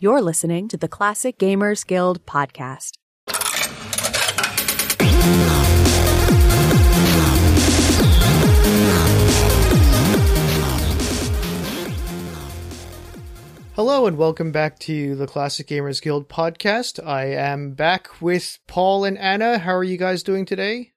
You're listening to the Classic Gamers Guild podcast. Hello and welcome back to the Classic Gamers Guild podcast. I am back with Paul and Anna. How are you guys doing today?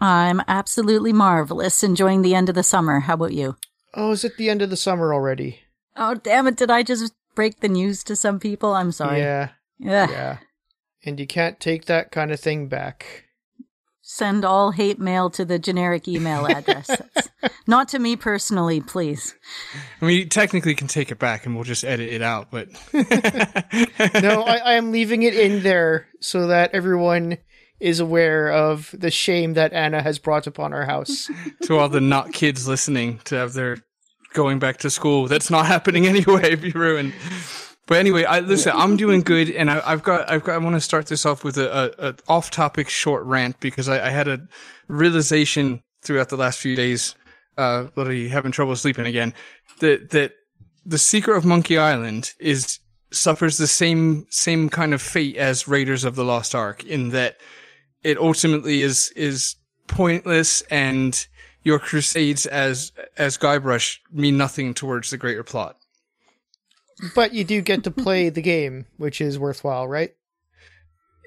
I'm absolutely marvelous, enjoying the end of the summer. How about you? Oh, is it the end of the summer already? Oh, damn it. Did I just break the news to some people? I'm sorry. Yeah. Ugh. Yeah. And you can't take that kind of thing back. Send all hate mail to the generic email address. Not to me personally, please. I mean, you technically can take it back and we'll just edit it out, but No, I, I am leaving it in there so that everyone is aware of the shame that Anna has brought upon our house. to all the not kids listening to have their going back to school, that's not happening anyway. Be ruined. But anyway, I listen. I'm doing good, and I, I've got, I've got. I want to start this off with a, a, a off-topic short rant because I, I had a realization throughout the last few days, uh, literally having trouble sleeping again, that that the secret of Monkey Island is suffers the same same kind of fate as Raiders of the Lost Ark in that it ultimately is is pointless and your crusades as as Guybrush mean nothing towards the greater plot. But you do get to play the game, which is worthwhile, right?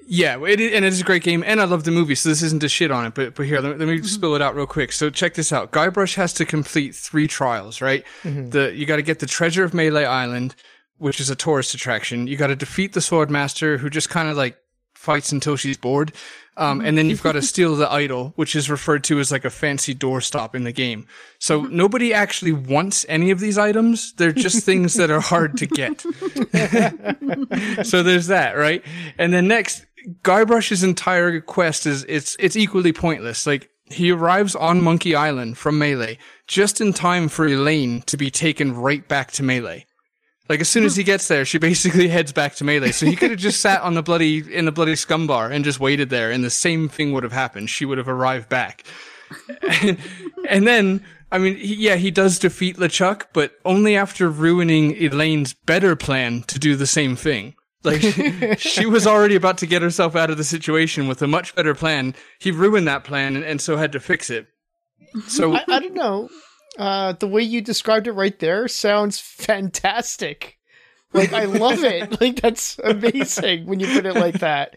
Yeah, it and it is a great game, and I love the movie, so this isn't a shit on it. But but here, let, let me mm-hmm. spill it out real quick. So check this out: Guybrush has to complete three trials, right? Mm-hmm. The you got to get the treasure of Melee Island, which is a tourist attraction. You got to defeat the Swordmaster, who just kind of like fights until she's bored. Um, and then you've got to steal the idol, which is referred to as like a fancy doorstop in the game. So nobody actually wants any of these items. They're just things that are hard to get. so there's that, right? And then next, Guybrush's entire quest is it's it's equally pointless. Like he arrives on Monkey Island from Melee just in time for Elaine to be taken right back to Melee. Like as soon as he gets there, she basically heads back to Melee. So he could have just sat on the bloody in the bloody scum bar and just waited there, and the same thing would have happened. She would have arrived back. and, and then, I mean, he, yeah, he does defeat LeChuck, but only after ruining Elaine's better plan to do the same thing. Like she, was already about to get herself out of the situation with a much better plan. He ruined that plan and, and so had to fix it. So I, I don't know. Uh, the way you described it right there sounds fantastic. Like I love it. Like that's amazing when you put it like that.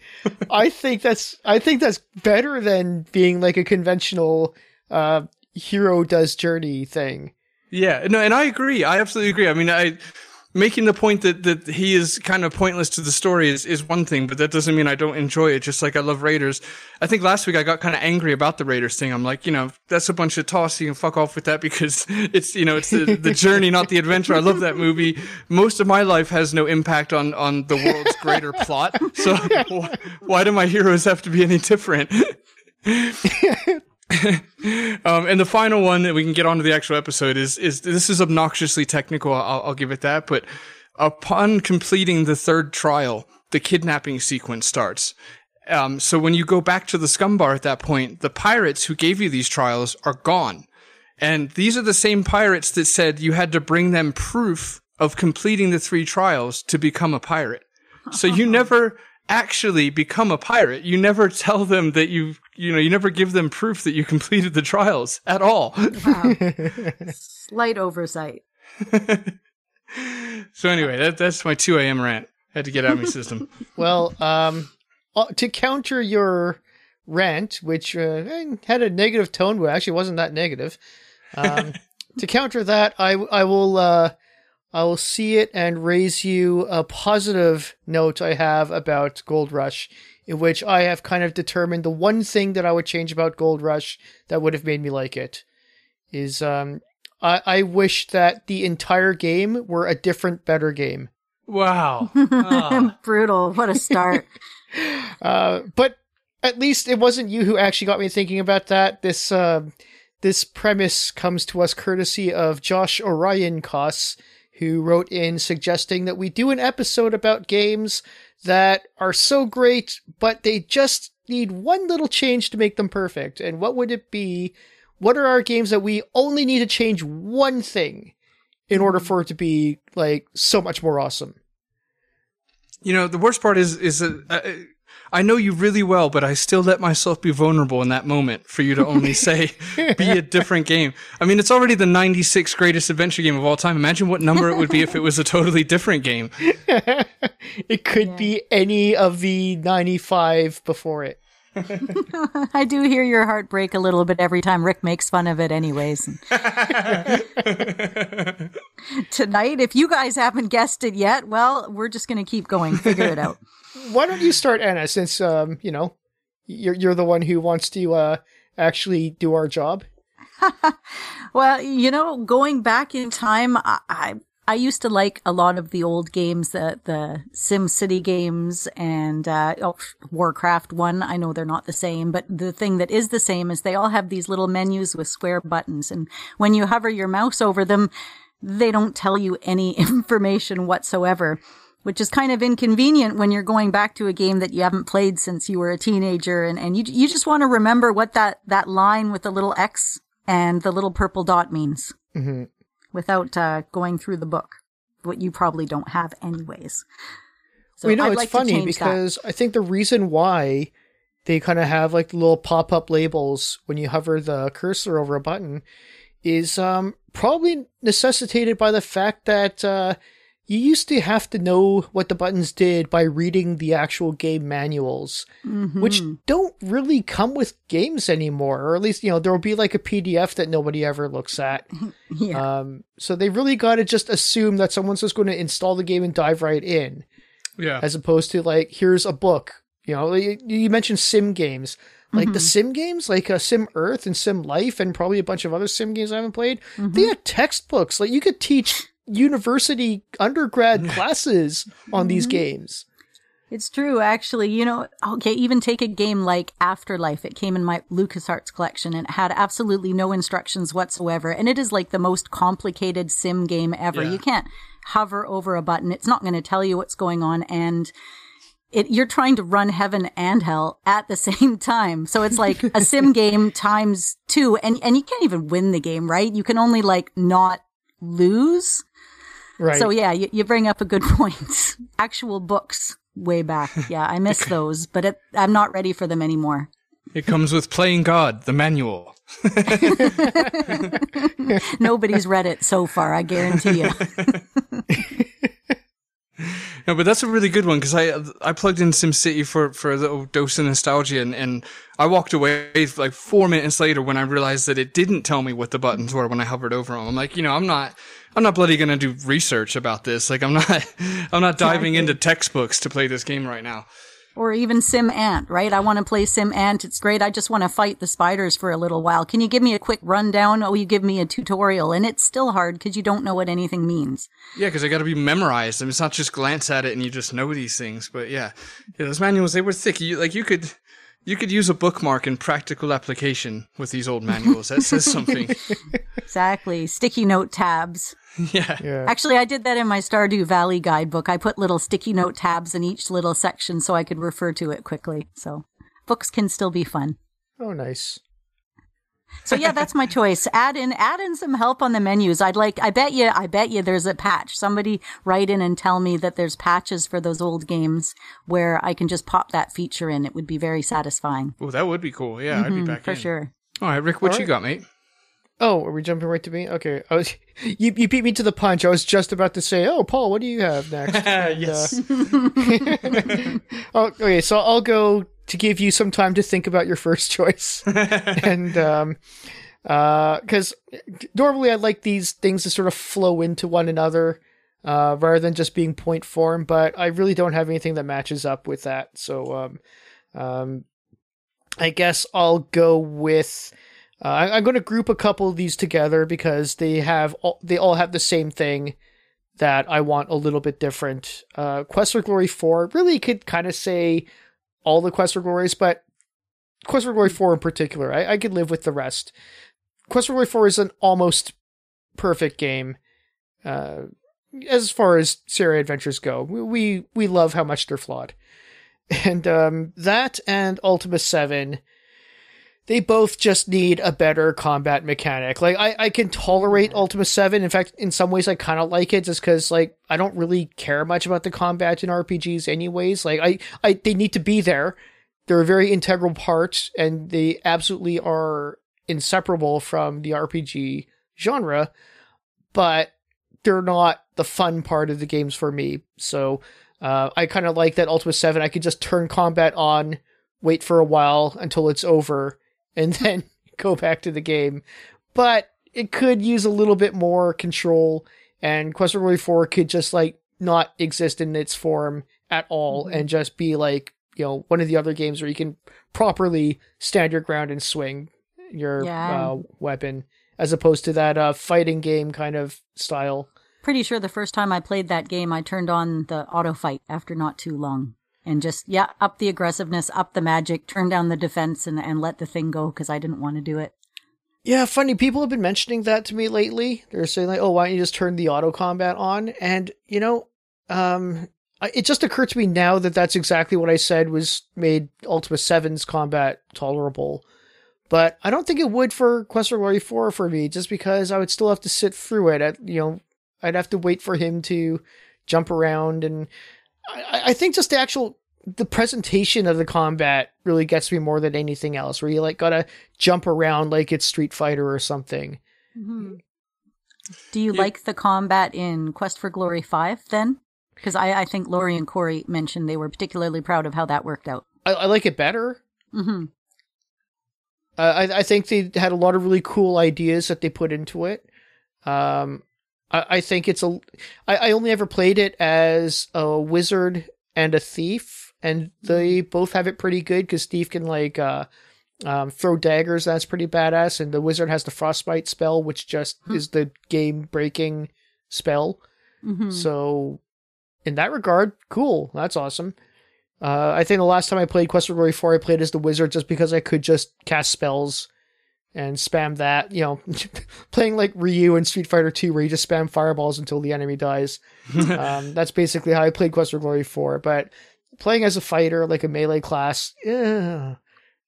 I think that's I think that's better than being like a conventional uh hero does journey thing. Yeah, no, and I agree. I absolutely agree. I mean, I making the point that that he is kind of pointless to the story is is one thing, but that doesn't mean I don't enjoy it. Just like I love Raiders. I think last week I got kind of angry about the Raiders thing. I'm like, you know, that's a bunch of toss. You can fuck off with that because it's you know it's the, the journey, not the adventure. I love that movie. Most of my life has no impact on on the world's greater plot. So wh- why do my heroes have to be any different? Um, and the final one that we can get on to the actual episode is, is this is obnoxiously technical. I'll, I'll give it that. But upon completing the third trial, the kidnapping sequence starts. Um, so when you go back to the scum bar at that point, the pirates who gave you these trials are gone. And these are the same pirates that said you had to bring them proof of completing the three trials to become a pirate. So you never actually become a pirate. You never tell them that you, you know, you never give them proof that you completed the trials at all. Wow. Slight oversight. so anyway, that, that's my 2 a.m. rant. Had to get out of my system. Well, um, uh, to counter your rant, which uh, had a negative tone, but actually wasn't that negative. Um, to counter that, I I will uh, I will see it and raise you a positive note I have about Gold Rush, in which I have kind of determined the one thing that I would change about Gold Rush that would have made me like it is um I I wish that the entire game were a different, better game. Wow. Ah. Brutal. What a start. Uh, but at least it wasn't you who actually got me thinking about that. This uh, this premise comes to us courtesy of Josh Orion Koss, who wrote in suggesting that we do an episode about games that are so great, but they just need one little change to make them perfect. And what would it be? What are our games that we only need to change one thing in order for it to be like so much more awesome? You know, the worst part is is that uh, I know you really well, but I still let myself be vulnerable in that moment for you to only say be a different game. I mean, it's already the 96th greatest adventure game of all time. Imagine what number it would be if it was a totally different game. it could be any of the 95 before it. I do hear your heart break a little bit every time Rick makes fun of it, anyways. Tonight, if you guys haven't guessed it yet, well, we're just going to keep going. Figure it out. Why don't you start, Anna, since, um, you know, you're, you're the one who wants to uh, actually do our job? well, you know, going back in time, I, I I used to like a lot of the old games, the the Sim City games and uh, oh, Warcraft one. I know they're not the same, but the thing that is the same is they all have these little menus with square buttons, and when you hover your mouse over them, they don't tell you any information whatsoever. Which is kind of inconvenient when you're going back to a game that you haven't played since you were a teenager, and, and you you just want to remember what that that line with the little X and the little purple dot means. Mm-hmm without uh, going through the book, what you probably don't have anyways. So well, you know, I'd it's like funny because that. I think the reason why they kind of have like little pop up labels when you hover the cursor over a button is um, probably necessitated by the fact that uh, you used to have to know what the buttons did by reading the actual game manuals, mm-hmm. which don't really come with games anymore. Or at least, you know, there will be like a PDF that nobody ever looks at. yeah. Um, so they really got to just assume that someone's just going to install the game and dive right in. Yeah. As opposed to like, here's a book. You know, you, you mentioned sim games. Like mm-hmm. the sim games, like uh, Sim Earth and Sim Life, and probably a bunch of other sim games I haven't played, mm-hmm. they had textbooks. Like you could teach university undergrad classes on these mm-hmm. games. It's true, actually. You know, okay, even take a game like Afterlife. It came in my LucasArts collection and it had absolutely no instructions whatsoever. And it is like the most complicated sim game ever. Yeah. You can't hover over a button. It's not going to tell you what's going on. And it, you're trying to run heaven and hell at the same time. So it's like a sim game times two. And, and you can't even win the game, right? You can only like not lose. Right. So yeah, you, you bring up a good point. Actual books way back. Yeah, I miss those, but it, I'm not ready for them anymore. It comes with playing God, the manual. Nobody's read it so far, I guarantee you. no, but that's a really good one because I I plugged in SimCity for for a little dose of nostalgia and, and I walked away like four minutes later when I realized that it didn't tell me what the buttons were when I hovered over them. I'm like, you know, I'm not I'm not bloody gonna do research about this. Like I'm not I'm not diving exactly. into textbooks to play this game right now. Or even Sim Ant, right? I want to play Sim Ant. It's great. I just want to fight the spiders for a little while. Can you give me a quick rundown? Oh, you give me a tutorial. And it's still hard because you don't know what anything means. Yeah, because they got to be memorized. I mean, it's not just glance at it and you just know these things. But yeah, yeah those manuals, they were thick. You, like you could, you could use a bookmark in practical application with these old manuals. That says something. exactly. Sticky note tabs. Yeah. yeah. Actually, I did that in my Stardew Valley guidebook. I put little sticky note tabs in each little section so I could refer to it quickly. So books can still be fun. Oh, nice. So yeah, that's my choice. Add in, add in some help on the menus. I'd like, I bet you, I bet you there's a patch. Somebody write in and tell me that there's patches for those old games where I can just pop that feature in. It would be very satisfying. Oh, that would be cool. Yeah, mm-hmm, I'd be mm-hmm, back for in. sure. All right, Rick, what All you right. got, mate? Oh, are we jumping right to me? Okay. I was you you beat me to the punch. I was just about to say, "Oh, Paul, what do you have next?" And, yes. Uh, oh, okay, so I'll go to give you some time to think about your first choice. and um uh cuz normally I like these things to sort of flow into one another uh rather than just being point form, but I really don't have anything that matches up with that. So um um I guess I'll go with uh, I, am going to group a couple of these together because they have all, they all have the same thing that I want a little bit different. Uh, Quest for Glory 4 really could kind of say all the Quest for Glories, but Quest for Glory 4 in particular, I, I could live with the rest. Quest for Glory 4 is an almost perfect game. Uh, as far as Sierra Adventures go, we we love how much they're flawed, and um, that and Ultima Seven they both just need a better combat mechanic. Like I, I can tolerate Ultima Seven. In fact, in some ways, I kind of like it just because like I don't really care much about the combat in RPGs, anyways. Like I, I they need to be there. They're a very integral part, and they absolutely are inseparable from the RPG genre. But they're not the fun part of the games for me. So uh, I kind of like that Ultima Seven. I could just turn combat on, wait for a while until it's over and then go back to the game. But it could use a little bit more control, and Quest for Glory 4 could just like not exist in its form at all Mm-hmm. and just be like, you know, one of the other games where you can properly stand your ground and swing your Yeah. uh, weapon as opposed to that uh, fighting game kind of style. Pretty sure the first time I played that game, I turned on the auto fight after not too long. And just, yeah, up the aggressiveness, up the magic, turn down the defense, and, and let the thing go because I didn't want to do it. Yeah, funny. People have been mentioning that to me lately. They're saying like, "Oh, why don't you just turn the auto combat on?" And you know, um, it just occurred to me now that that's exactly what I said was made Ultima 7's combat tolerable. But I don't think it would for Quest for Glory 4 for me, just because I would still have to sit through it. At, you know, I'd have to wait for him to jump around, and I, I think just the actual the presentation of the combat really gets me more than anything else. Where you like gotta jump around like it's Street Fighter or something. Do you Yeah. like the combat in Quest for Glory 5 then? Because I, I think Lori and Corey mentioned they were particularly proud of how that worked out. I, I like it better. hmm Uh, I, I think they had a lot of really cool ideas that they put into it. Um, I, I think it's a. I, I only ever played it as a wizard and a thief, and they both have it pretty good because thief can like uh, um, throw daggers. That's pretty badass, and the wizard has the frostbite spell, which just is the game breaking spell. hmm So, in that regard, cool. That's awesome. Uh, I think the last time I played Quest for Glory 4, I played as the wizard just because I could just cast spells and spam that. You know, playing like Ryu in Street Fighter 2, where you just spam fireballs until the enemy dies. um, that's basically how I played Quest for Glory 4. But playing as a fighter, like a melee class, yeah,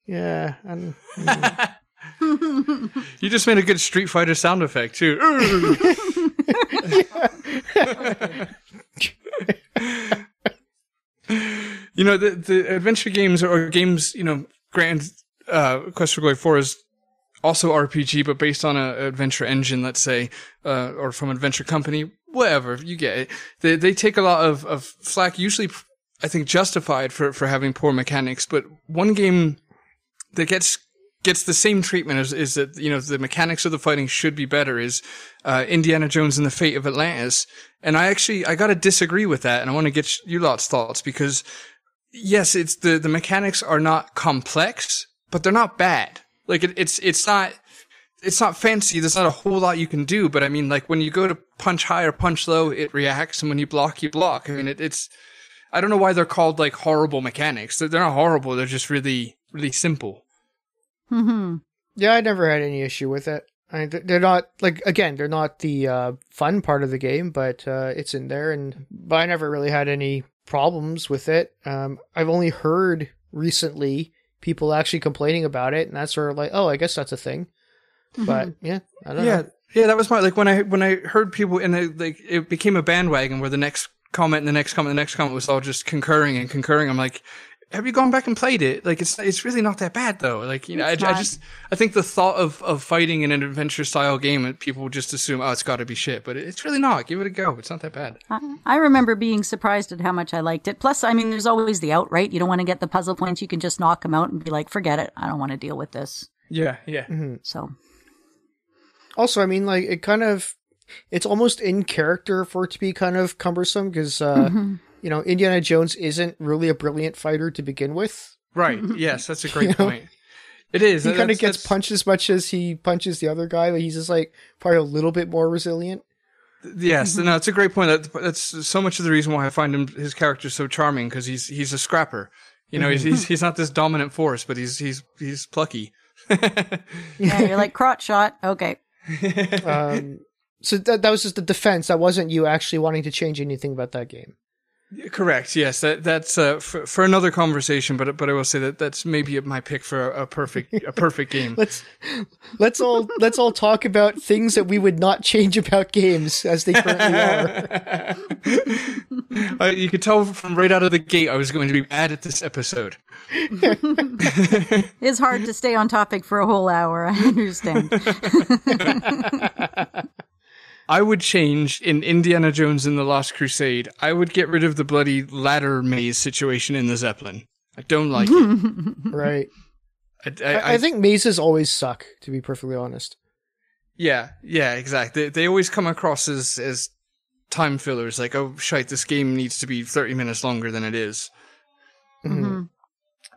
yeah. And, you just made a good Street Fighter sound effect too. you know the the adventure games or games. You know, Grand uh, Quest for Glory Four is also RPG, but based on a adventure engine, let's say, uh, or from adventure company, whatever you get it. They they take a lot of of flack, usually I think justified for for having poor mechanics. But one game that gets gets the same treatment as is that you know the mechanics of the fighting should be better is uh, Indiana Jones and the Fate of Atlantis, and I actually I got to disagree with that, and I want to get you lot's thoughts because yes, it's the the mechanics are not complex, but they're not bad. Like it, it's it's not it's not fancy. There's not a whole lot you can do, but I mean, like when you go to punch high or punch low, it reacts, and when you block, you block. I mean, it, it's I don't know why they're called like horrible mechanics. They're, they're not horrible. They're just really really simple. hmm Yeah, I never had any issue with it. I mean, they're not like again, they're not the uh, fun part of the game, but uh, it's in there, and but I never really had any problems with it. Um, I've only heard recently people actually complaining about it, and that's sort of like, oh, I guess that's a thing. Mm-hmm. But yeah, I don't yeah, know. yeah, that was my like when I when I heard people and it, like it became a bandwagon where the next comment and the next comment and the next comment was all just concurring and concurring. I'm like, have you gone back and played it? Like it's it's really not that bad though. Like you know, I, I just I think the thought of of fighting in an adventure style game, people just assume oh it's got to be shit, but it's really not. Give it a go. It's not that bad. I, I remember being surprised at how much I liked it. Plus, I mean, there's always the outright. You don't want to get the puzzle points. You can just knock them out and be like, forget it. I don't want to deal with this. Yeah, yeah. So, Also, I mean, like it kind of, it's almost in character for it to be kind of cumbersome because uh, you know Indiana Jones isn't really a brilliant fighter to begin with. Right. Yes, that's a great point. It is. He kind of gets that's- punched as much as he punches the other guy. Like he's just like probably a little bit more resilient. Yes, no, it's a great point. That, that's so much of the reason why I find him his character so charming because he's he's a scrapper. You know, he's, he's he's not this dominant force, but he's he's he's plucky. yeah, you're like, crotch shot. Okay. Um, so that that was just the defense. That wasn't you actually wanting to change anything about that game. Correct. Yes, that that's uh, for, for another conversation. But but I will say that that's maybe my pick for a, a perfect a perfect game. Let's let's all let's all talk about things that we would not change about games as they currently are. Uh, you could tell from right out of the gate I was going to be mad at this episode. It's hard to stay on topic for a whole hour. I understand. I would change in Indiana Jones and the Last Crusade. I would get rid of the bloody ladder maze situation in the Zeppelin. I don't like it. Right. I, I, I, I think mazes always suck, to be perfectly honest. Yeah, yeah, exactly. They, they always come across as as time fillers. Like, oh shite, this game needs to be thirty minutes longer than it is. Mhm.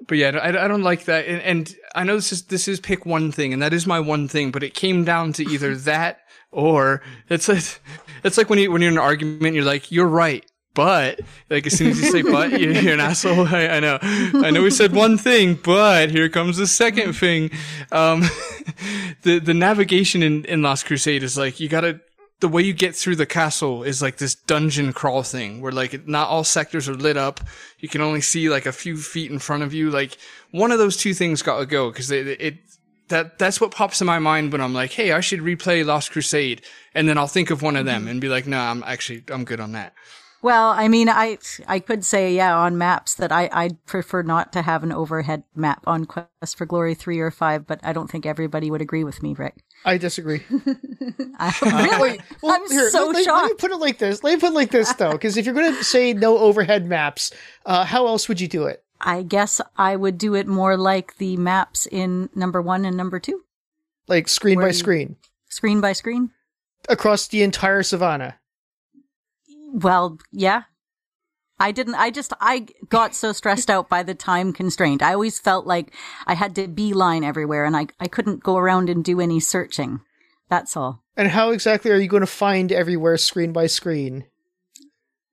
But yeah, I, I don't like that. And, and I know this is this is pick one thing, and that is my one thing. But it came down to either that or it's like it's like when you when you're in an argument, you're like, you're right. But like as soon as you say "but," you're, you're an asshole. I, I know, I know. We said one thing, but here comes the second thing. Um, the the navigation in in Last Crusade is like you gotta the way you get through the castle is like this dungeon crawl thing where like not all sectors are lit up. You can only see like a few feet in front of you. Like one of those two things got to go because it, it, that, that's what pops in my mind when I'm like, Hey, I should replay Last Crusade. And then I'll think of one of them and be like, no, I'm actually, I'm good on that. Well, I mean, I I could say yeah on maps that I I'd prefer not to have an overhead map on Quest for Glory three or five, but I don't think everybody would agree with me, Rick. I disagree. I, really, well, I'm here, so let, let- shocked. Let me put it like this. Let me put it like this though, because if you're going to say no overhead maps, uh, how else would you do it? I guess I would do it more like the maps in number one and number two, Like screen by screen screen by screen. across the entire savannah. Well, yeah. I didn't, I just, I got so stressed out by the time constraint. I always felt like I had to beeline everywhere and I, I couldn't go around and do any searching. That's all. And how exactly are you going to find everywhere screen by screen?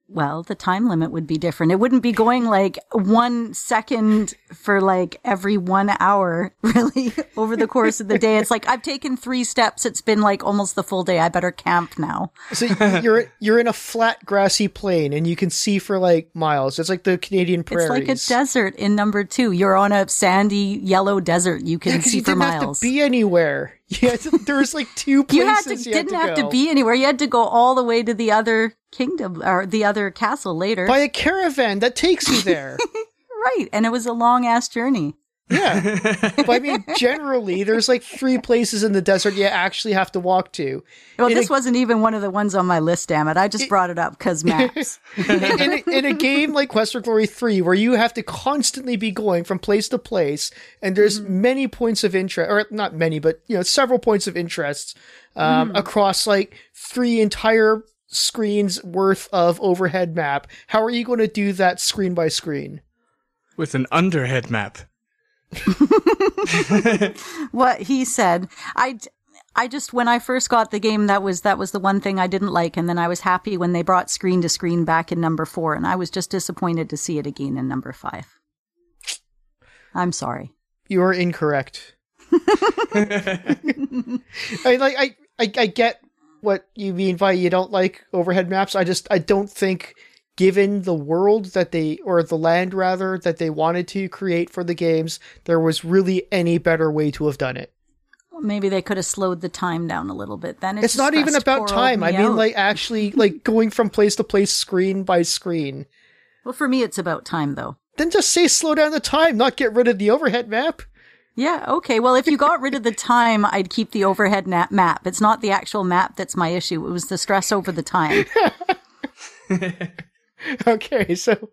Well, the time limit would be different. It wouldn't be going like one second for like every one hour, really, over the course of the day. It's like, I've taken three steps. It's been like almost the full day. I better camp now. So you're you're in a flat grassy plain and you can see for like miles. It's like the Canadian prairies. It's like a desert in number two. You're on a sandy yellow desert. You can Yeah, see you for didn't have miles. to be anywhere. Yeah, there was like two places you had to you didn't have go. to be anywhere. You had to go all the way to the other kingdom or the other castle later. by a caravan that takes you there. right. And it was a long ass journey. yeah, but I mean, generally, there's like three places in the desert you actually have to walk to. Well, In this a- wasn't even one of the ones on my list, damn it. I just brought it up because maps. in, a, in a game like Quest for Glory 3, where you have to constantly be going from place to place, and there's many points of interest, or not many, but you know, several points of interest um, across like three entire screens worth of overhead map. How are you going to do that screen by screen? With an underhead map. what he said. I, I just when I first got the game, that was that was the one thing I didn't like, and then I was happy when they brought screen to screen back in number four, and I was just disappointed to see it again in number five. I'm sorry. You are incorrect. I like I, I I get what you mean by you don't like overhead maps. I just I don't think given the world that they or the land rather that they wanted to create for the games, there was really any better way to have done it. Well, maybe they could have slowed the time down a little bit. Then It's not even about time. I me mean out. like actually like going from place to place screen by screen. well, for me, it's about time though. Then just say slow down the time, not get rid of the overhead map. Yeah, okay. Well, if you got rid of the time, I'd keep the overhead map. It's not the actual map that's my issue. It was the stress over the time. Okay, so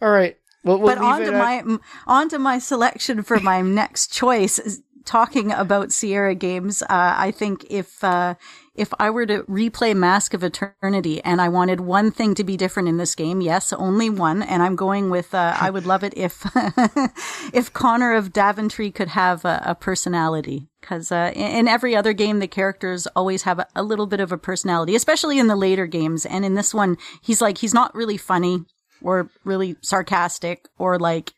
all right. We'll, we'll but leave on it to my on to my selection for my next choice. Talking about Sierra games, uh, I think if uh, if I were to replay Mask of Eternity and I wanted one thing to be different in this game, yes, only one, and I'm going with uh, I would love it if if Connor of Daventry could have a, a personality. Because uh, in, in every other game, the characters always have a, a little bit of a personality, especially in the later games. And in this one, he's like he's not really funny or really sarcastic or like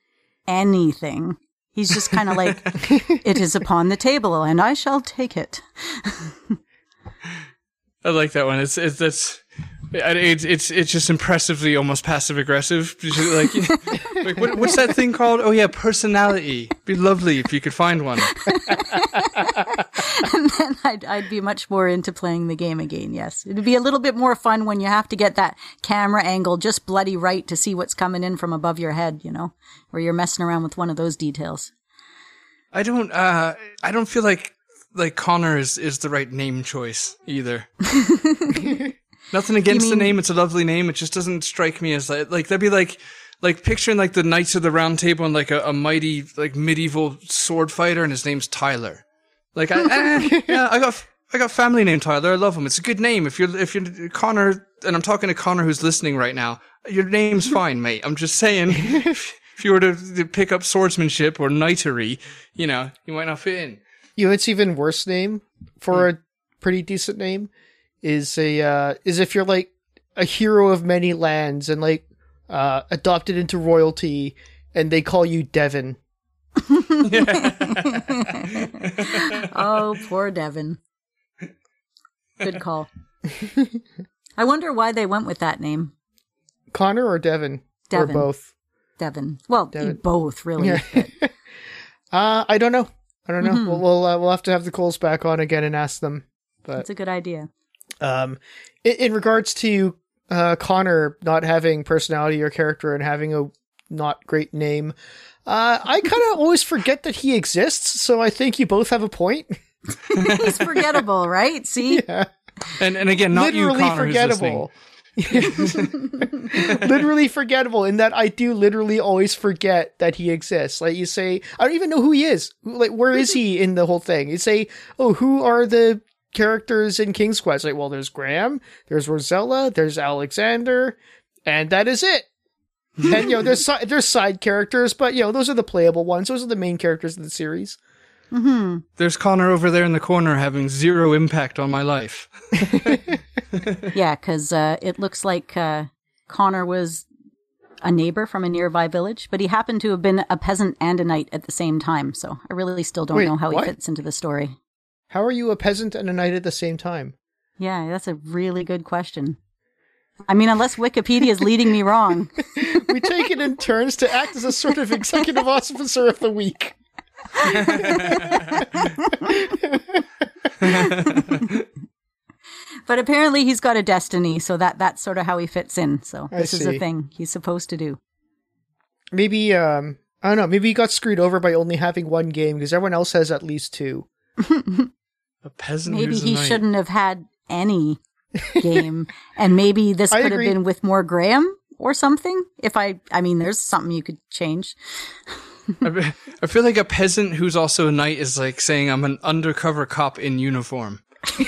anything. He's just kind of like, it is upon the table and I shall take it. I like that one. It's it's that's It's it's it's just impressively almost passive aggressive. Like, like what, what's that thing called? Oh yeah, personality. Be lovely if you could find one. and then I'd, I'd be much more into playing the game again. Yes, it'd be a little bit more fun when you have to get that camera angle just bloody right to see what's coming in from above your head. You know, where you're messing around with one of those details. I don't. Uh, I don't feel like like Connor is is the right name choice either. Nothing against the name; it's a lovely name. It just doesn't strike me as like like that'd be like like picturing like the Knights of the Round Table and like a, a mighty like medieval sword fighter, and his name's Tyler. Like I, eh, yeah, I got I got family named Tyler. I love him. It's a good name. If you're if you're Connor, and I'm talking to Connor who's listening right now, your name's fine, mate. I'm just saying. If, if you were to, to pick up swordsmanship or knightery, you know, you might not fit in. You know, it's even worse name for a pretty decent name is a uh, is if you're like a hero of many lands and like uh, adopted into royalty, and they call you Devon. Oh, poor Devin. Good call. I wonder why they went with that name, Connor or Devon Devon. or both. Devin. Well, Devin. both really. Yeah. uh, I don't know. I don't know. Mhm. We'll we'll, uh, we'll have to have the Coles back on again and ask them. But That's a good idea. um, in, in regards to uh, Connor not having personality or character and having a not great name, uh, I kind of always forget that he exists. So I think you both have a point. He's forgettable, right? See? yeah, And and again, not you, literally Connor, who's forgettable. literally forgettable in that I do literally always forget that he exists. Like you say, I don't even know who he is. Like where is he in the whole thing? You say, oh, who are the characters in King's Quest? Like, well, there's Graham, there's Rosella, there's Alexander, and that is it. and you know, there's si- there's side characters, but you know, those are the playable ones. Those are the main characters of the series. Hmm There's Connor over there in the corner having zero impact on my life. Yeah, because uh, it looks like uh, Connor was a neighbor from a nearby village, but he happened to have been a peasant and a knight at the same time. So I really still don't Wait, know how what? he fits into the story. How are you a peasant and a knight at the same time? Yeah, that's a really good question. I mean, unless Wikipedia is leading me wrong. We take it in turns to act as a sort of executive officer of the week. But apparently he's got a destiny, so that that's sort of how he fits in. So I this is a thing he's supposed to do. Maybe um I don't know, maybe he got screwed over by only having one game because everyone else has at least two. A peasant Maybe who's a he shouldn't have had any game, and maybe this I could agree. have been with more Graham or something. If I, I mean, there's something you could change. I I feel like a peasant who's also a knight is like saying I'm an undercover cop in uniform.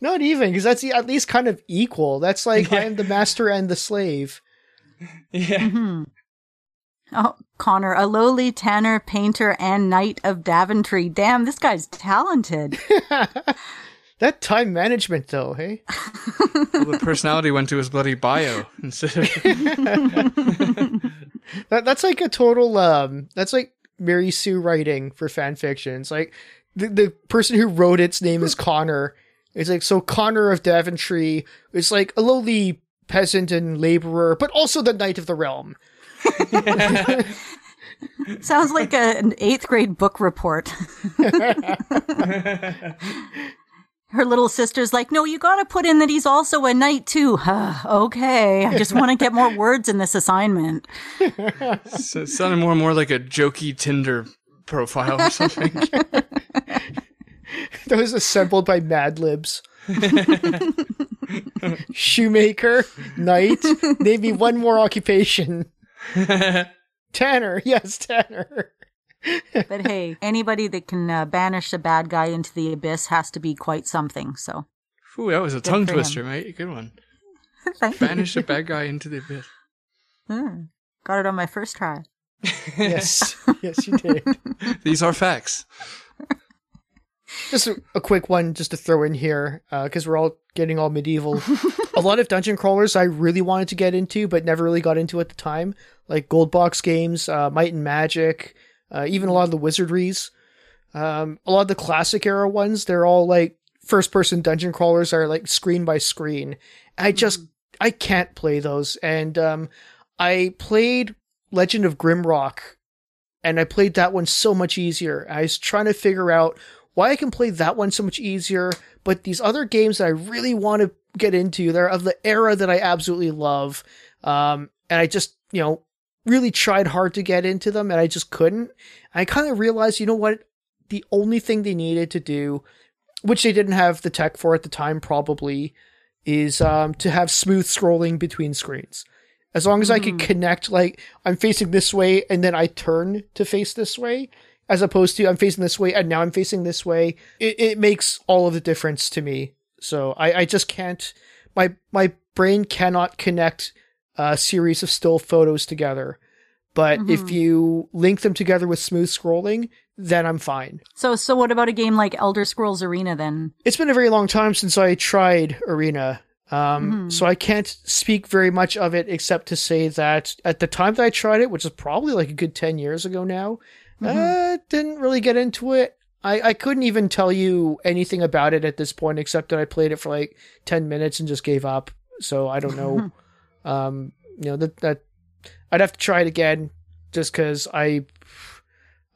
Not even because that's at least kind of equal. That's like I am the master and the slave. Yeah. Hmm. Oh, Connor, a lowly tanner, painter, and knight of Daventry. Damn, this guy's talented. That time management though, hey? Well, the personality went to his bloody bio instead of. That that's like a total um that's like Mary Sue writing for fan fiction. It's like the the person who wrote its name is Connor. It's like so Connor of Daventry is like a lowly peasant and laborer, but also the knight of the realm. Sounds like a, an eighth grade book report. Her little sister's like, no, you gotta put in that he's also a knight too. okay, I just want to get more words in this assignment. So it sounded more and more like a jokey Tinder profile or something. That was assembled by Mad Libs. Shoemaker, knight, maybe one more occupation. Tanner, yes, Tanner. But hey, anybody that can uh, banish a bad guy into the abyss has to be quite something. So, Ooh, that was a tongue for him. twister, mate. Good one. thank you. Banish a bad guy into the abyss. Hmm. Got it on my first try. Yes, yes, you did. These are facts. Just a, a quick one, just to throw in here, because we're all getting all medieval. a lot of dungeon crawlers I really wanted to get into, but never really got into at the time, like Gold Box games, uh, Might and Magic, uh, even a lot of the wizardries. Um, a lot of the classic era ones, they're all like first person dungeon crawlers are like screen by screen. I just I can't play those. And um, I played Legend of Grimrock, and I played that one so much easier. I was trying to figure out why I can play that one so much easier, but these other games that I really want to get into, they're of the era that I absolutely love. Um, and I just, you know, really tried hard to get into them and I just couldn't. I kind of realized, you know what? The only thing they needed to do, which they didn't have the tech for at the time, probably, is um, to have smooth scrolling between screens. As long as I could connect, like I'm facing this way and then I turn to face this way, as opposed to I'm facing this way and now I'm facing this way, it, it makes all of the difference to me. So I, I just can't, my, my brain cannot connect a series of still photos together. But if you link them together with smooth scrolling, then I'm fine. So, so what about a game like Elder Scrolls Arena then? It's been a very long time since I tried Arena. Um, So I can't speak very much of it except to say that at the time that I tried it, which is probably like a good 10 years ago now, uh, didn't really get into it. I, I couldn't even tell you anything about it at this point except that I played it for like 10 minutes and just gave up. So I don't know. um, you know, that, that I'd have to try it again just because I.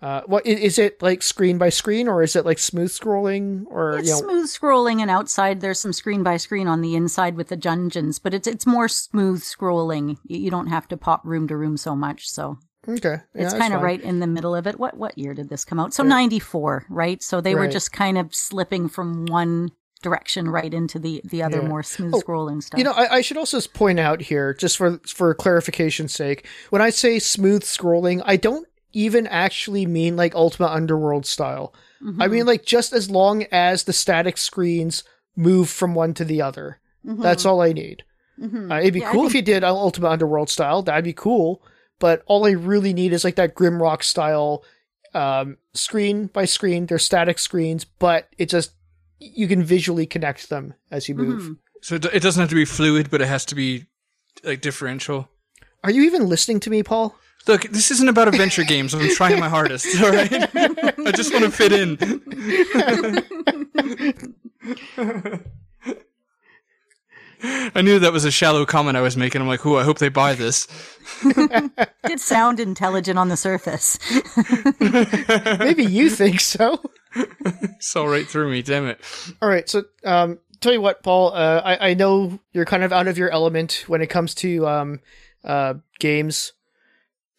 Uh, what is it like screen by screen or is it like smooth scrolling or It's you know smooth scrolling, and outside there's some screen by screen on the inside with the dungeons, but it's it's more smooth scrolling. You, don't have to pop room to room so much, so okay yeah, it's kind of right in the middle of it. What what year did this come out? So ninety four, right? So they were just kind of slipping from one direction right into the the other Yeah. more smooth Oh, scrolling stuff. You know, I, I should also point out here, just for for clarification's sake, when I say smooth scrolling, I don't even actually mean like Ultima Underworld style. I mean like just as long as the static screens move from one to the other. That's all I need. Uh, it'd be Yeah, cool if you did Ultima Underworld style. That'd be cool. But all I really need is like that Grimrock style um, screen by screen. They're static screens, but it just you can visually connect them as you move. Mm-hmm. So it it doesn't have to be fluid, but it has to be like differential. Are you even listening to me, Paul? Look, this isn't about adventure games. I'm trying my hardest. All right, I just want to fit in. I knew that was a shallow comment I was making. I'm like, "Ooh, I hope they buy this." did sound intelligent on the surface. Maybe you think so. Saw right through me. Damn it. All right, so um, tell you what, Paul. Uh, I I know you're kind of out of your element when it comes to um, uh, games.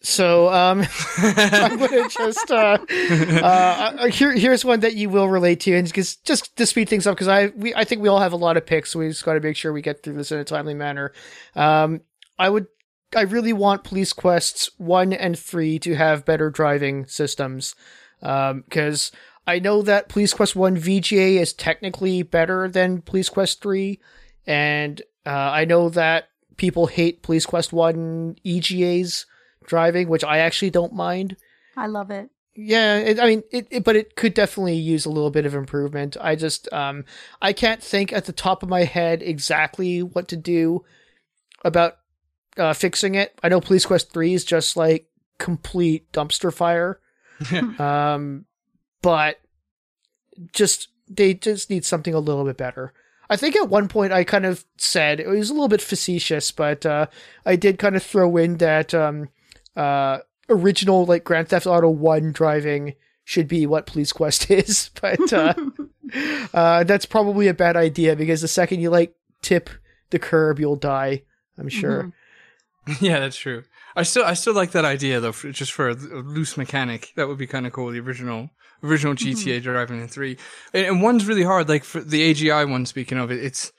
So um, I'm gonna just uh, uh, here here's one that you will relate to, and just just to speed things up because I we I think we all have a lot of picks. So we just got to make sure we get through this in a timely manner. Um, I would I really want Police Quests one and three to have better driving systems because I know that Police Quest one VGA is technically better than Police Quest three, and uh, I know that people hate Police Quest one EGA's driving, which I actually don't mind. I love it. Yeah, it, I mean, it, it, but it could definitely use a little bit of improvement. I just, um, I can't think at the top of my head exactly what to do about uh, fixing it. I know Police Quest Three is just like complete dumpster fire, um, but just they just need something a little bit better. I think at one point I kind of said it was a little bit facetious, but uh, I did kind of throw in that um, uh, original like Grand Theft Auto One driving should be what Police Quest is, but uh, uh, that's probably a bad idea because the second you like tip the curb, you'll die. I'm sure. Yeah, that's true. I still, I still like that idea though, for, just for a, a loose mechanic. That would be kind of cool. The original, original mm-hmm. GTA driving in three, and, and one's really hard. Like for the AGI one, speaking of it, it's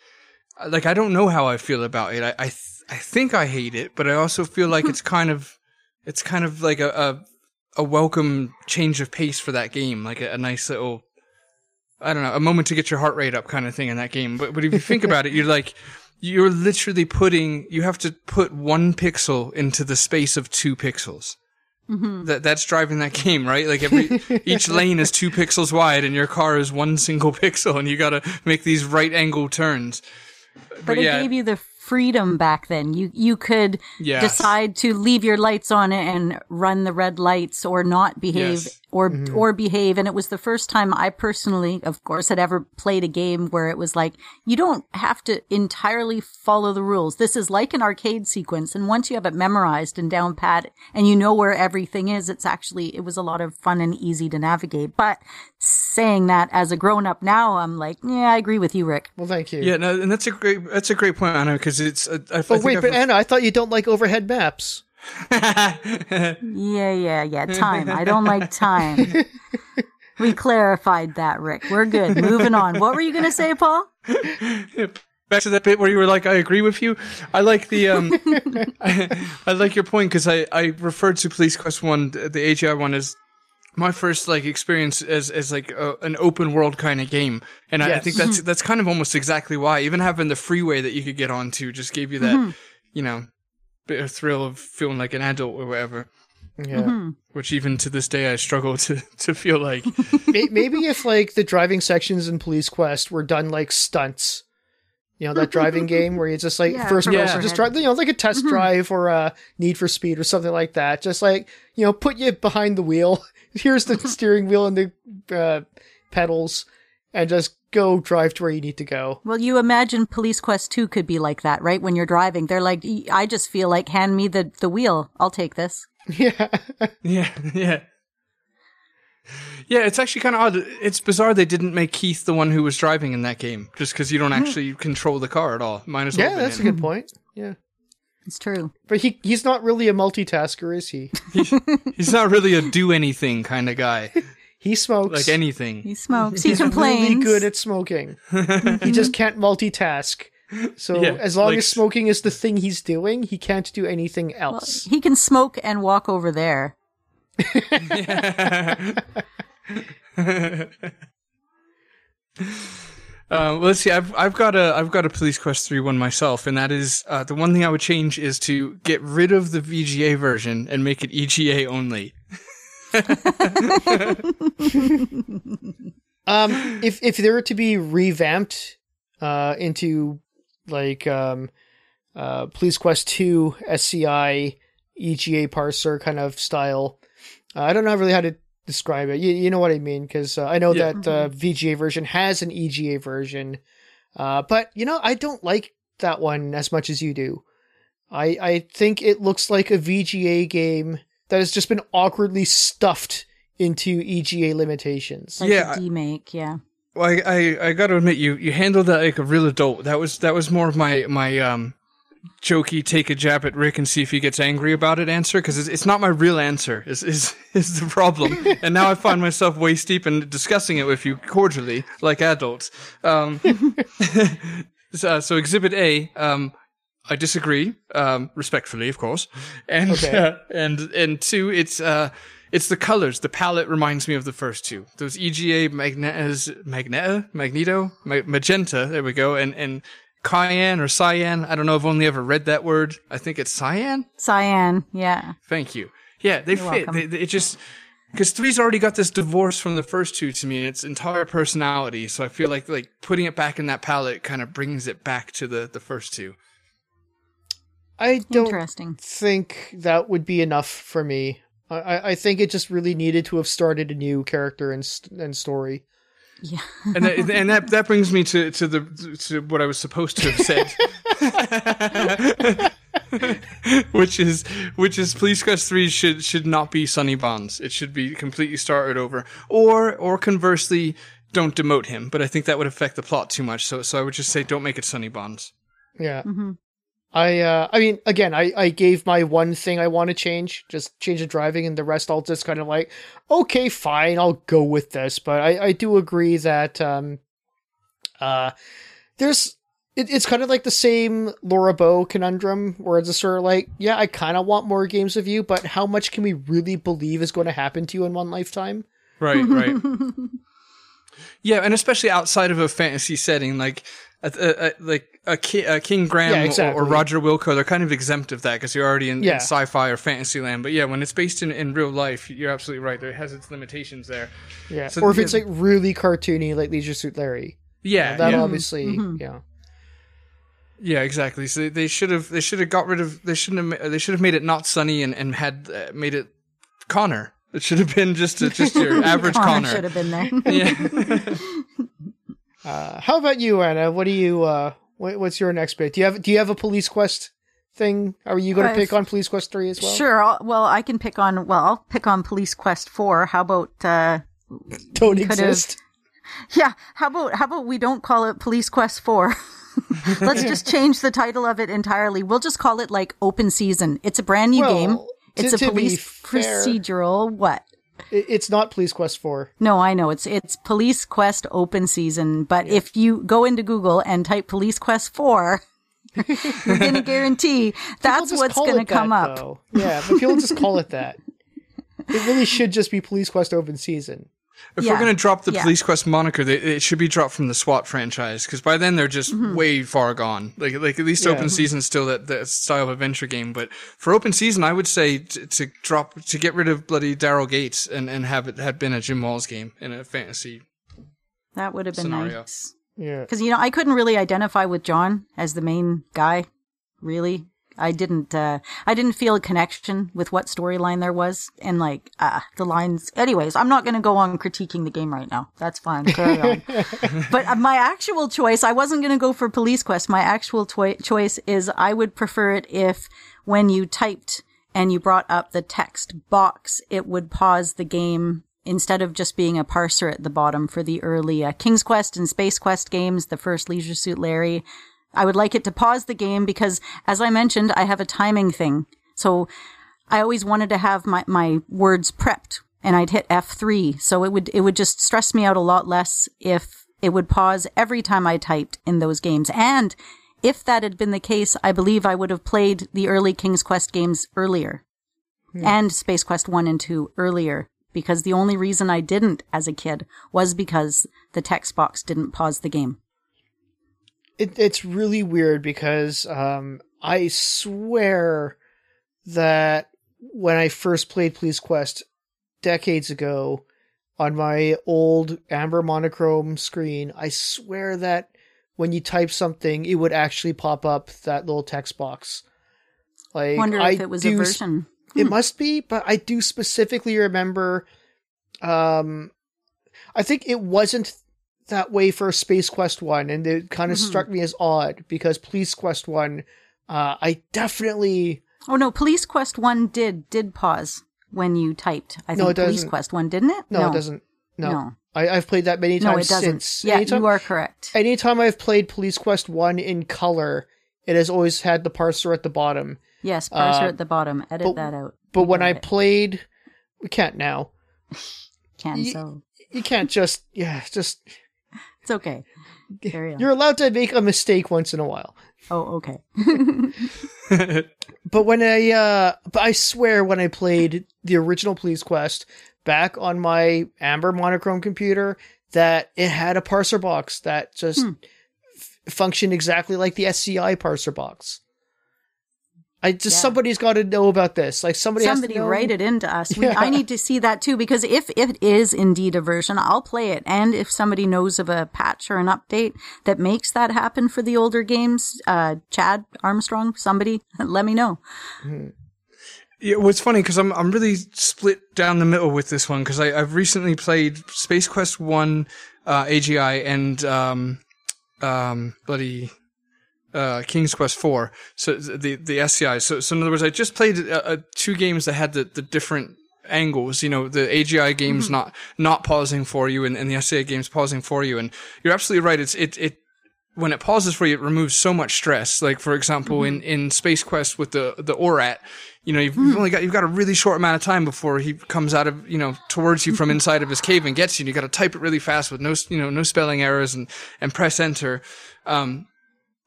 like I don't know how I feel about it. I, I, th- I think I hate it, but I also feel like it's mm-hmm. kind of, it's kind of like a, a, a welcome change of pace for that game. Like a, a nice little, I don't know, a moment to get your heart rate up kind of thing in that game. But, but if you think about it, you're like, you're literally putting, you have to put one pixel into the space of two pixels. Mm-hmm. That, that's driving that game, right? Like every, each lane is two pixels wide and your car is one single pixel and you gotta make these right angle turns. But, it yeah. gave you the freedom back then. You you could Yes. decide to leave your lights on and run the red lights or not behave Yes. Or or behave and it was the first time I personally of course had ever played a game where it was like you don't have to entirely follow the rules. This is like an arcade sequence and once you have it memorized and down pat and you know where everything is, it's actually it was a lot of fun and easy to navigate. But saying that as a grown up now, I'm like, yeah, I agree with you, Rick. Well, thank you. Yeah, no, and that's a great that's a great point, Anna, because it's. Uh, I, I Oh think wait, I've- but Anna, I thought you don't like overhead maps. Yeah, yeah, yeah. Time. I don't like time. we clarified that, Rick. We're good. Moving on. What were you going to say, Paul? back to that bit where you were like, I agree with you. I like the um, I, I like your point because I I referred to Police Quest One, the the AGI one, as my first like experience as as like a, an open world kind of game, and I, I think that's that's kind of almost exactly why. Even having the freeway that you could get onto just gave you that, you know, bit of thrill of feeling like an adult or whatever. Yeah. Which even to this day I struggle to to feel like. Maybe if like the driving sections in Police Quest were done like stunts. You know that driving game where you just like Yeah, first from person overhead. just drive, you know, like a test drive or a Need for Speed or something like that. Just like you know, put you behind the wheel. Here's the steering wheel and the uh, pedals, and just go drive to where you need to go. Well, you imagine Police Quest 2 could be like that, right? When you're driving, they're like, I just feel like, hand me the, the wheel. I'll take this. Yeah, Yeah, yeah. Yeah, it's actually kind of odd. It's bizarre they didn't make Keith the one who was driving in that game, just because you don't hmm. actually control the car at all. Might as well. yeah, have been that's a good point. Yeah, It's true. but he he's not really a multitasker, is he? He's not really a do anything kind of guy, He smokes. like anything. He smokes. He He's complains. really good at smoking. he just can't multitask. So Yeah, as long like- as smoking is the thing he's doing, he can't do anything Well, else. he can smoke and walk over there. Well, let's see. I've I've got a I've got a Police Quest three one myself, and that is uh, the one thing I would change is to get rid of the VGA version and make it EGA only. Um, if if they were to be revamped uh, into like um, uh, Police Quest Two SCI EGA parser kind of style, uh, I don't know really how to describe it. You, you know what I mean? Because uh, I know Yeah. that uh, VGA version has an EGA version, uh, but you know I don't like that one as much as you do. I I think it looks like a VGA game that has just been awkwardly stuffed into EGA limitations. Like Yeah, a I- demake, yeah. Well, I, I, I got to admit, you, you handled that like a real adult. That was that was more of my my um, jokey take a jab at Rick and see if he gets angry about it answer because it's, it's not my real answer. Is is is the problem? and now I find myself waist deep in discussing it with you cordially, like adults. Um, so, so Exhibit A, um, I disagree, um, respectfully, of course, and Okay. uh, and and two, it's uh, it's the colors. The palette reminds me of the first two. Those EGA magnetas, magneta, magneto, ma- magenta. There we go, and and cayenne or cyan. I don't know. I've only ever read that word. I think it's cyan. Cyan, yeah. Thank you. Yeah, they You're fit. They, they, it just because three's already got this divorce from the first two to me, and its entire personality. So I feel like like putting it back in that palette kind of brings it back to the the first two. I don't Interesting. think that would be enough for me. I- I, I think it just really needed to have started a new character and and story. Yeah. and that, and that that brings me to to the to what I was supposed to have said, which is which is Police Quest three should should not be Sonny Bonds. It should be completely started over, or or conversely, don't demote him. But I think that would affect the plot too much. So so I would just say don't make it Sonny Bonds. Yeah. hmm I uh I mean again I I gave my one thing I want to change just change the driving and the rest I'll just kind of like okay fine I'll go with this but I I do agree that um uh there's it, it's kind of like the same Laura Bow conundrum where it's just sort of like yeah I kind of want more games of you but how much can we really believe is going to happen to you in one lifetime Right, right. yeah, and especially outside of a fantasy setting, like a, a, a- like a, Ki- a King Graham Yeah, or- exactly. or, Roger Wilco, they're kind of exempt of that because you're already in, in sci-fi or fantasy land. But yeah, when it's based in, in real life, you're absolutely right. There has its limitations there. yeah So or if the- it's like really cartoony like Leisure Suit Larry Yeah, that yeah. obviously Mhm. yeah Yeah, exactly. So they- they should have they should have got rid of they shouldn't have they should have made it not Sonny and and had uh, made it Connor. It should have been just a, just your average Connor Connor. should have been there. Yeah. Uh, how about you, Anna? What do you? Uh, what, what's your next bit? Do you have Do you have a Police Quest thing? Are you going to pick on Police Quest three as well? Sure. I'll, well, I can pick on. Well, I'll pick on Police Quest Four. How about? uh Don't exist. Yeah. How about? How about we don't call it Police Quest Four? Let's just change the title of it entirely. We'll just call it like Open Season. It's a brand new Well, game. to- It's a to police fair- procedural. What? It- It's not Police Quest four. No, I know it's it's Police Quest Open Season, but if you go into Google and type Police Quest Four, you're gonna guarantee that's what's gonna come that, up. though. Yeah, but people just call it that. It really should just be Police Quest Open Season. If Yeah. we're gonna drop the Yeah. Police Quest moniker, they, it should be dropped from the SWAT franchise because by then they're just Mm-hmm. way far gone. Like like at least Yeah. Open Season's still that, that style of adventure game, but for Open Season, I would say t- to drop to get rid of bloody Daryl Gates and and have it had been a Jim Walls game in a fantasy. That would have been Scenario. nice. Yeah. Because you know I couldn't really identify with John as the main guy. Really, I didn't. uh I didn't feel a connection with what storyline there was, and like uh the lines. Anyways, I'm not going to go on critiquing the game right now. That's fine. Carry on. but uh, my actual choice, I wasn't going to go for Police Quest. My actual toi- choice is I would prefer it if when you typed and you brought up the text box, it would pause the game instead of just being a parser at the bottom for the early uh, King's Quest and Space Quest games, the first Leisure Suit Larry. I would like it to pause the game because, as I mentioned, I have a timing thing. So I always wanted to have my, my words prepped and I'd hit F3. So it would, it would just stress me out a lot less if it would pause every time I typed in those games. And if that had been the case, I believe I would have played the early King's Quest games earlier hmm. and Space Quest 1 and 2 earlier because the only reason I didn't as a kid was because the text box didn't pause the game. It, it's really weird because um, I swear that when I first played Police Quest decades ago on my old amber monochrome screen, I swear that when you type something, it would actually pop up that little text box. Like Wonder I if it was do a version. It must be, but I do specifically remember. Um, I think it wasn't that way for Space Quest One, and it kind of Mhm. struck me as odd because Police Quest One, uh, I definitely Oh no, Police Quest 1 did did pause when you typed. I No, think it Police doesn't. Quest 1 didn't it? no, it doesn't. No, No. I, I've played that many No, times it since. Yeah, anytime, you are correct. anytime I've played Police Quest One in color, it has always had the parser at the bottom. Yes, parser uh, at the bottom. Edit but- that out. But when I it. played, we can't now. can y- so You can't just yeah, just it's okay. Carry on. you're allowed to make a mistake once in a while. Oh, okay. But when I, uh, but I swear when I played the original Police Quest back on my Amber monochrome computer, that it had a parser box that just Hmm. f- functioned exactly like the SCI parser box. I just Yeah. somebody's got to know about this. Like somebody, Somebody has to write it into us. We, Yeah. I need to see that too because if, if it is indeed a version, I'll play it. And if somebody knows of a patch or an update that makes that happen for the older games, uh, Chad Armstrong, somebody, let me know. Yeah, well, it's funny because I'm I'm really split down the middle with this one because I've recently played Space Quest One, uh, AGI, and um, um, bloody uh, King's Quest Four. So the the SCI. So so in other words, I just played uh, uh, two games that had the the different angles. You know, the AGI games not not pausing for you, and, and the SCI games pausing for you. And you're absolutely right. It's it it when it pauses for you, it removes so much stress. Like for example, in, in Space Quest with the the Orat, you know, you've, you've only got you've got a really short amount of time before he comes out of you know towards you from inside of his cave and gets you. And you got to type it really fast with no you know no spelling errors and and press enter. Um,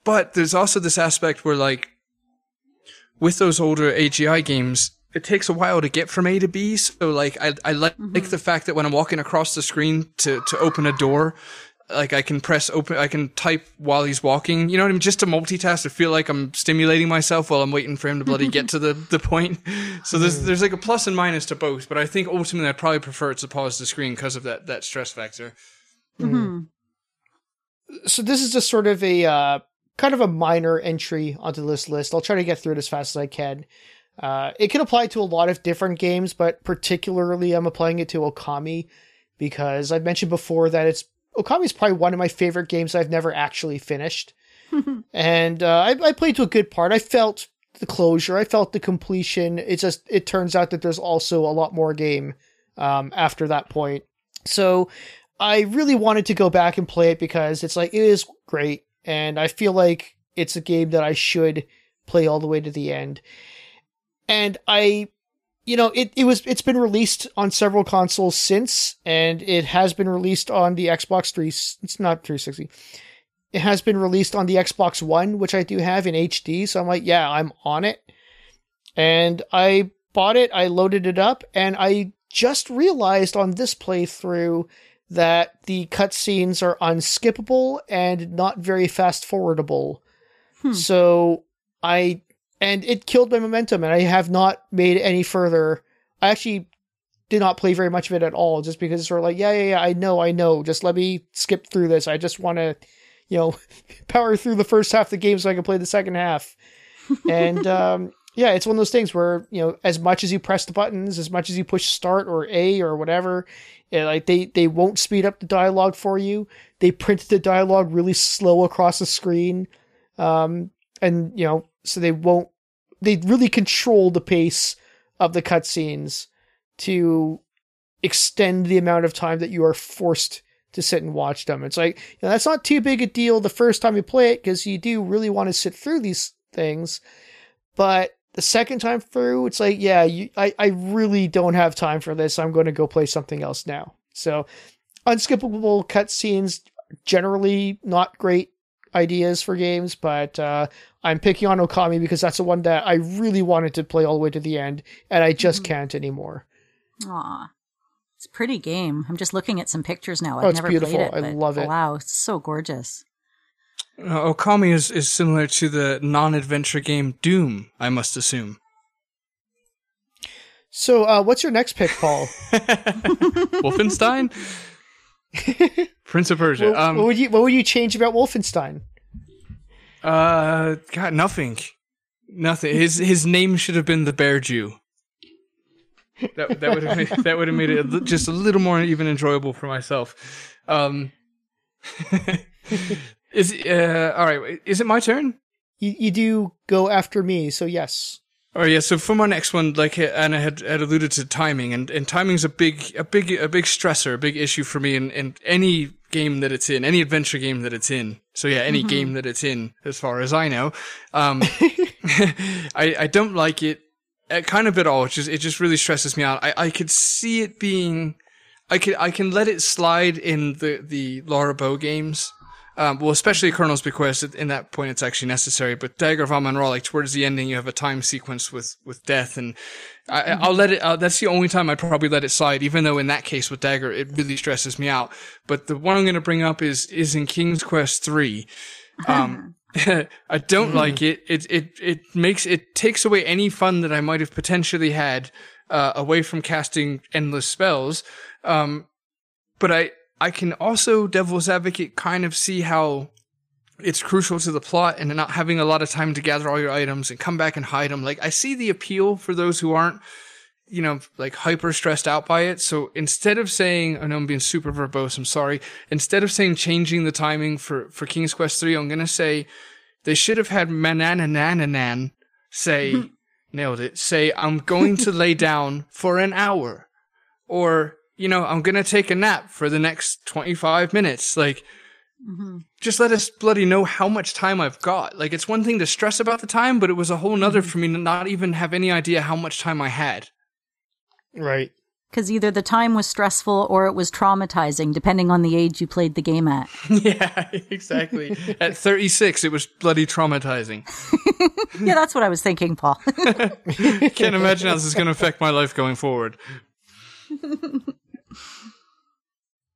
but there's also this aspect where like with those older AGI games, it takes a while to get from A to B. So like I I like, like the fact that when I'm walking across the screen to to open a door, like I can press open, I can type while he's walking. You know what I mean? Just to multitask to feel like I'm stimulating myself while I'm waiting for him to bloody get to the the point. So there's there's like a plus and minus to both. But I think ultimately I'd probably prefer it to pause the screen because of that that stress factor. hmm So this is just sort of a uh, kind of a minor entry onto this list. I'll try to get through it as fast as I can. Uh, it can apply to a lot of different games, but particularly I'm applying it to Okami because I've mentioned before that it's Okami is probably one of my favorite games I've never actually finished. and uh, I, I played to a good part. I felt the closure. I felt the completion. It just it turns out that there's also a lot more game um, after that point. So I really wanted to go back and play it because it's like it is great, and I feel like it's a game that I should play all the way to the end. And I, you know, it, it was it's been released on several consoles since, and it has been released on the Xbox Three. It's not 360 it has been released on the Xbox One, which I do have in HD. So I'm like, yeah, I'm on it. And I bought it, I loaded it up, and I just realized on this playthrough that the cutscenes are unskippable and not very fast forwardable. Hmm. So I, and it killed my momentum, and I have not made any further. I actually did not play very much of it at all, just because it's sort of like, yeah, yeah, yeah, I know, I know. Just let me skip through this. I just want to you know, power through the first half of the game so I can play the second half. And um, yeah, it's one of those things where you know, as much as you press the buttons, as much as you push start or A or whatever, it, like they they won't speed up the dialogue for you. They print the dialogue really slow across the screen, um, and you know, so they won't. They really control the pace of the cutscenes to extend the amount of time that you are forced to sit and watch them. It's like, you know, that's not too big a deal the first time you play it because you do really want to sit through these things. But the second time through, it's like, yeah, you, I, I really don't have time for this. I'm going to go play something else now. So, unskippable cutscenes generally not great ideas for games, but uh, I'm picking on Okami because that's the one that I really wanted to play all the way to the end, and I just mm-hmm. can't anymore. Aw. It's a pretty game. I'm just looking at some pictures now. I've oh, it's never beautiful. played it. I love it. Wow, it's so gorgeous. Uh, Okami is, is similar to the non-adventure game Doom, I must assume. So, uh, what's your next pick, Paul? Wolfenstein, Prince of Persia. What, um, what, would you What would you change about Wolfenstein? Uh, God, nothing, nothing. His his name should have been the Bear Jew that that would have made, that would have made it just a little more even enjoyable for myself. Um, is uh, all right? Is it my turn? You you do go after me, so yes. Oh yeah, so for my next one, like Anna had, had alluded to timing, and, and timing's a big a big a big stressor, a big issue for me in, in any game that it's in, any adventure game that it's in. So yeah, any mm-hmm. game that it's in, as far as I know. Um, I I don't like it uh, kind of at all. It just it just really stresses me out. I, I could see it being, I could I can let it slide in the the Laura Bow games. Um, well, especially Colonel's Bequest. In that point, it's actually necessary. But Dagger of Amon Ra, like towards the ending, you have a time sequence with with death, and I, will let it. Uh, that's the only time I'd probably let it slide. Even though in that case with Dagger, it really stresses me out. But the one I'm going to bring up is is in King's Quest three. Um, I don't mm-hmm. like it. It it it makes it takes away any fun that I might have potentially had uh, away from casting endless spells. Um, but I I can also devil's advocate kind of see how it's crucial to the plot and not having a lot of time to gather all your items and come back and hide them. Like I see the appeal for those who aren't you know, like hyper stressed out by it. So instead of saying, I know I'm being super verbose, I'm sorry. Instead of saying changing the timing for, for King's Quest 3, I'm going to say they should have had Mananananan say, nailed it, say, I'm going to lay down for an hour. Or, you know, I'm going to take a nap for the next 25 minutes. Like, Mm-hmm. Just let us bloody know how much time I've got. Like, it's one thing to stress about the time, but it was a whole nother mm-hmm. for me to not even have any idea how much time I had. Right. Because either the time was stressful or it was traumatizing, depending on the age you played the game at. yeah, exactly. at 36, it was bloody traumatizing. yeah, that's what I was thinking, Paul. Can't imagine how this is going to affect my life going forward.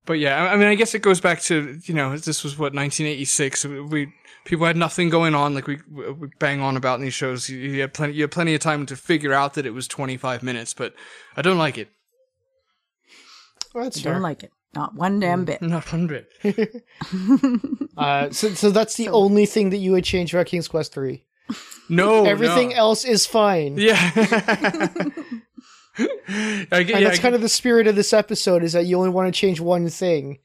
But yeah, I mean, I guess it goes back to, you know, this was what, 1986. We people had nothing going on like we, we bang on about in these shows. You, you had plenty you had plenty of time to figure out that it was 25 minutes, but I don't like it. Well, that's I fair. don't like it. Not one damn bit. Not one bit. Uh, so, so that's the only thing that you would change about King's Quest three. No, Everything no. else is fine. Yeah. I get, And yeah, that's I kind of the spirit of this episode is that you only want to change one thing.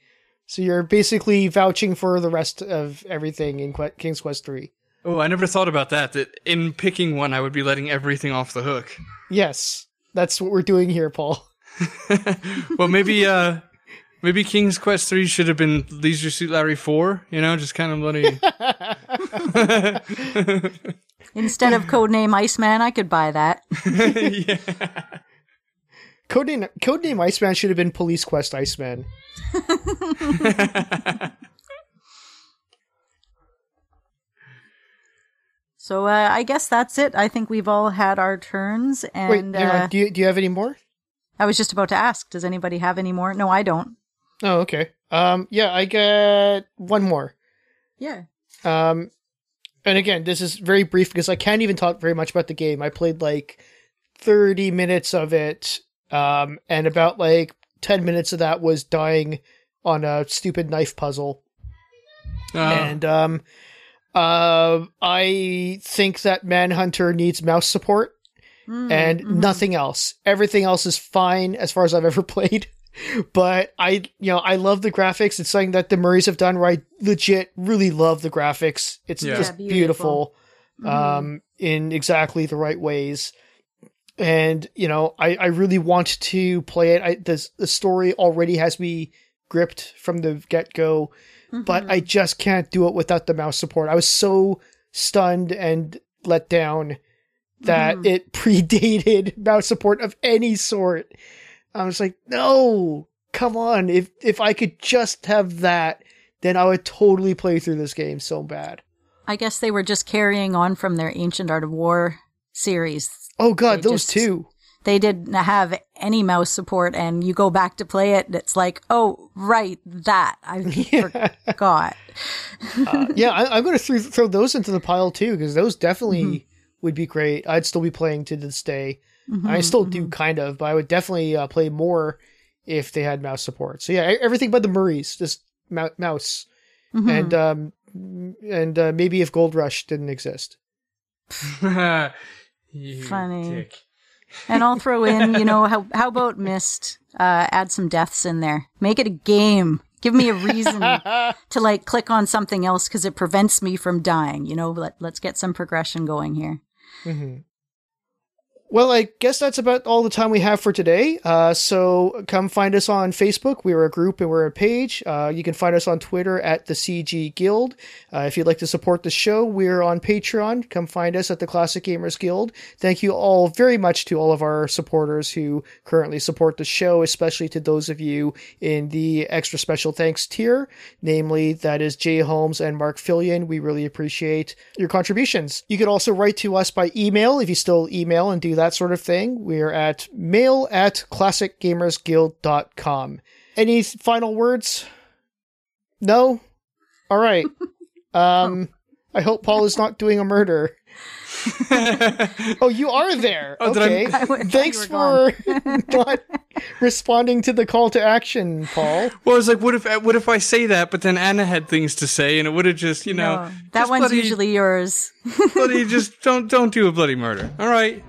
So you're basically vouching for the rest of everything in que- King's Quest 3. Oh, I never thought about that. That in picking one, I would be letting everything off the hook. Yes, that's what we're doing here, Paul. well, maybe, uh, maybe King's Quest three should have been Leisure Suit Larry four. You know, just kind of letting. Instead of codename Iceman, I could buy that. yeah. Codename, Codename Iceman should have been Police Quest Iceman. So uh, I guess that's it. I think we've all had our turns, Wait, and on. uh, Do you, do you have any more? I was just about to ask, does anybody have any more? No, I don't. Oh, okay. Um, yeah, I get one more. Yeah. Um, and again, this is very brief because I can't even talk very much about the game. I played like 30 minutes of it, um, and about like 10 minutes of that was dying on a stupid knife puzzle. Uh, And, um, uh, I think that Manhunter needs mouse support Mm, and mhm. nothing else. Everything else is fine as far as I've ever played. But I, you know, I love the graphics. It's something that the Murrys have done where I legit really love the graphics. It's Yeah. just Yeah, beautiful, beautiful. um, in exactly the right ways. And, you know, I, I really want to play it. I, the, the story already has me gripped from the get go, but Mhm. I just can't do it without the mouse support. I was so stunned and let down that Mhm. it predated mouse support of any sort. I was like, no, come on. If if I could just have that, then I would totally play through this game so bad. I guess they were just carrying on from their Ancient Art of War series. Oh god, They those just- two. They didn't have any mouse support, and you go back to play it, and it's like, oh, right, that. I Yeah, forgot. uh, yeah I, I'm going to th- throw those into the pile too because those definitely Mm-hmm. would be great. I'd still be playing to this day. I Mhm, still do mhm. kind of, but I would definitely uh, play more if they had mouse support. So yeah, everything but the Murrys, just mou- mouse, Mhm. and um, and uh, maybe if Gold Rush didn't exist. you Funny. dick. And I'll throw in, you know, how how about Myst? Uh, add some deaths in there. Make it a game. Give me a reason to like click on something else because it prevents me from dying. You know, let let's get some progression going here. hmm Well, I guess that's about all the time we have for today. Uh, so come find us on Facebook. We're a group and we're a page. Uh, you can find us on Twitter at the CG Guild. Uh, if you'd like to support the show, we're on Patreon. Come find us at the Classic Gamers Guild. Thank you all very much to all of our supporters who currently support the show, especially to those of you in the extra special thanks tier, namely that is Jay Holmes and Mark Fillion. We really appreciate your contributions. You could also write to us by email if you still email and do that sort of thing. We're at mail at classicgamersguild.com. Any final words? No? All right. Um, I hope Paul is not doing a murder. Oh, you are there. Oh, did I- okay. I Thanks for not responding to the call to action, Paul. Well, I was like, what if what if I say that, but then Anna had things to say, and it would have just, you know, No, that one's bloody, usually yours. bloody, just don't don't do a bloody murder. All right.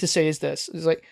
To say is this: is like